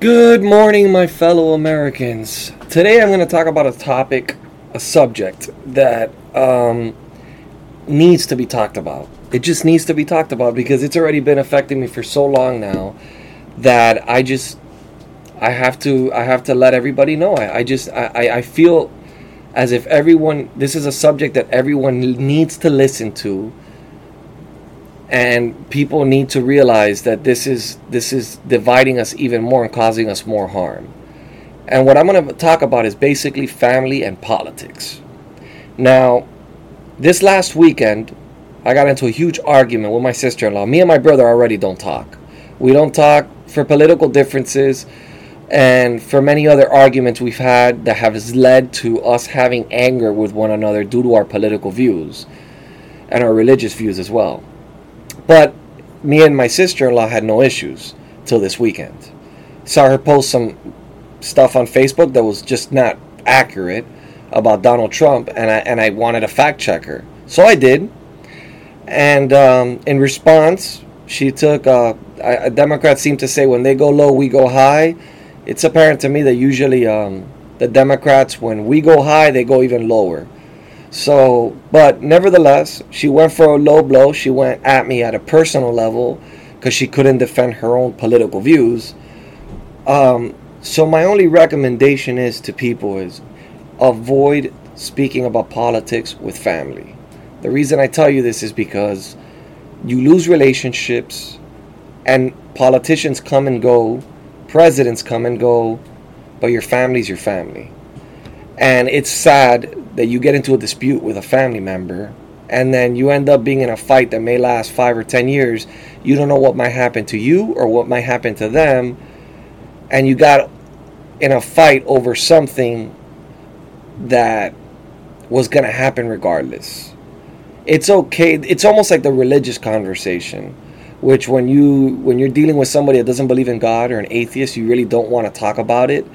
Good morning, my fellow Americans. Today I'm going to talk about a topic, a subject that um, needs to be talked about. It just needs to be talked about because it's already been affecting me for so long now that I just I have to I have to let everybody know. I, I just I, I- feel as if everyone this is a subject that everyone needs to listen to and people need to realize that this is this is dividing us even more and causing us more harm. And what I'm going to talk about is basically family and politics. Now, this last weekend, I got into a huge argument with my sister-in-law. Me and my brother already don't talk. We don't talk for political differences and for many other arguments we've had that have led to us having anger with one another due to our political views and our religious views as well. But me and my sister in law had no issues till this weekend. Saw her post some stuff on Facebook that was just not accurate about Donald Trump, and I, and I wanted a fact checker. So I did. And um, in response, she took, uh, I- Democrats seem to say when they go low, we go high. It's apparent to me that usually um, the Democrats, when we go high, they go even lower. So, but nevertheless, she went for a low blow. She went at me at a personal level because she couldn't defend her own political views. Um, so, my only recommendation is to people is avoid speaking about politics with family. The reason I tell you this is because you lose relationships, and politicians come and go, presidents come and go, but your family's your family and it's sad that you get into a dispute with a family member and then you end up being in a fight that may last five or ten years. You don't know what might happen to you or what might happen to them and you got in a fight over something that was going to happen regardless. It's okay. It's almost like the religious conversation which when you when you're dealing with somebody that doesn't believe in god or an atheist you really don't want to talk about it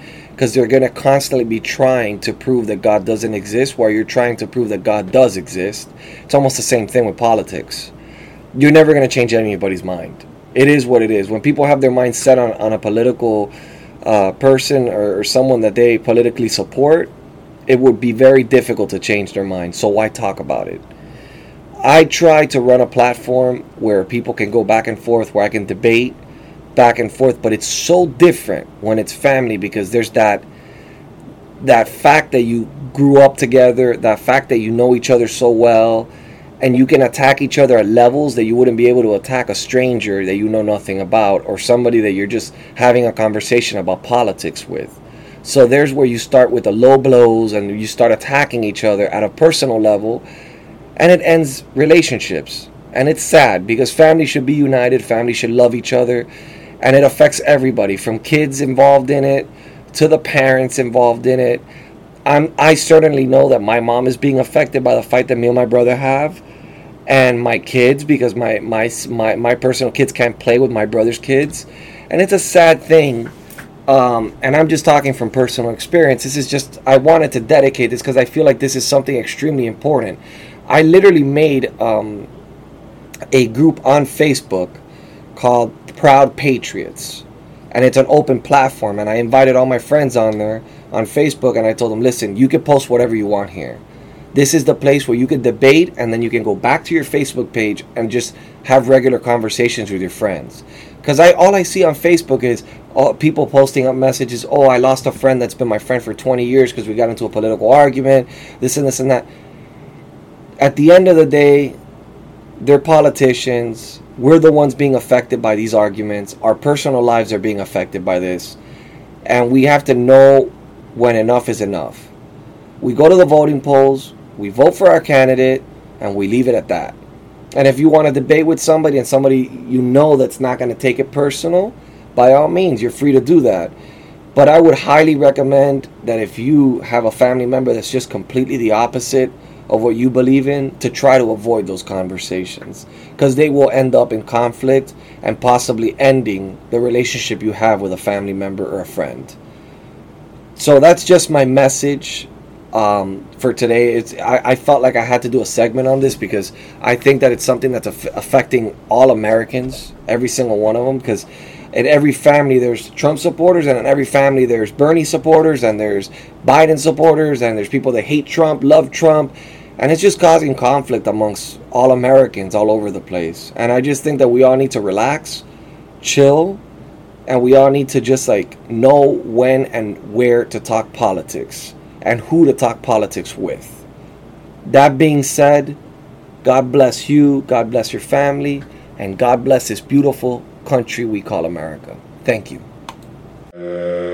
because they're going to constantly be trying to prove that god doesn't exist while you're trying to prove that god does exist. It's almost the same thing with politics. You're never going to change anybody's mind. It is what it is. When people have their mind set on, on a political uh, person or, or someone that they politically support it would be very difficult to change their mind. So why talk about it? I try to run a platform where people can go back and forth, where I can debate back and forth, but it's so different when it's family because there's that that fact that you grew up together, that fact that you know each other so well, and you can attack each other at levels that you wouldn't be able to attack a stranger that you know nothing about or somebody that you're just having a conversation about politics with. So there's where you start with the low blows and you start attacking each other at a personal level and it ends relationships. And it's sad because family should be united, family should love each other, and it affects everybody from kids involved in it to the parents involved in it. I'm I certainly know that my mom is being affected by the fight that me and my brother have and my kids because my my my, my personal kids can't play with my brother's kids. And it's a sad thing um, and I'm just talking from personal experience. This is just, I wanted to dedicate this because I feel like this is something extremely important. I literally made um, a group on Facebook called Proud Patriots. And it's an open platform. And I invited all my friends on there on Facebook and I told them, listen, you can post whatever you want here. This is the place where you can debate and then you can go back to your Facebook page and just have regular conversations with your friends. Because I all I see on Facebook is all, people posting up messages. Oh, I lost a friend that's been my friend for 20 years because we got into a political argument. This and this and that. At the end of the day, they're politicians. We're the ones being affected by these arguments. Our personal lives are being affected by this, and we have to know when enough is enough. We go to the voting polls. We vote for our candidate, and we leave it at that. And if you want to debate with somebody and somebody you know that's not going to take it personal, by all means, you're free to do that. But I would highly recommend that if you have a family member that's just completely the opposite of what you believe in, to try to avoid those conversations because they will end up in conflict and possibly ending the relationship you have with a family member or a friend. So that's just my message um, for today. It's I, I, felt like I had to do a segment on this because I think that it's something that's af- affecting all Americans, every single one of them. Because in every family there's Trump supporters, and in every family there's Bernie supporters, and there's Biden supporters, and there's people that hate Trump, love Trump, and it's just causing conflict amongst all Americans all over the place. And I just think that we all need to relax, chill, and we all need to just like know when and where to talk politics and who to talk politics with. That being said, God bless you, God bless your family, and God bless this beautiful country we call America. Thank you. Uh...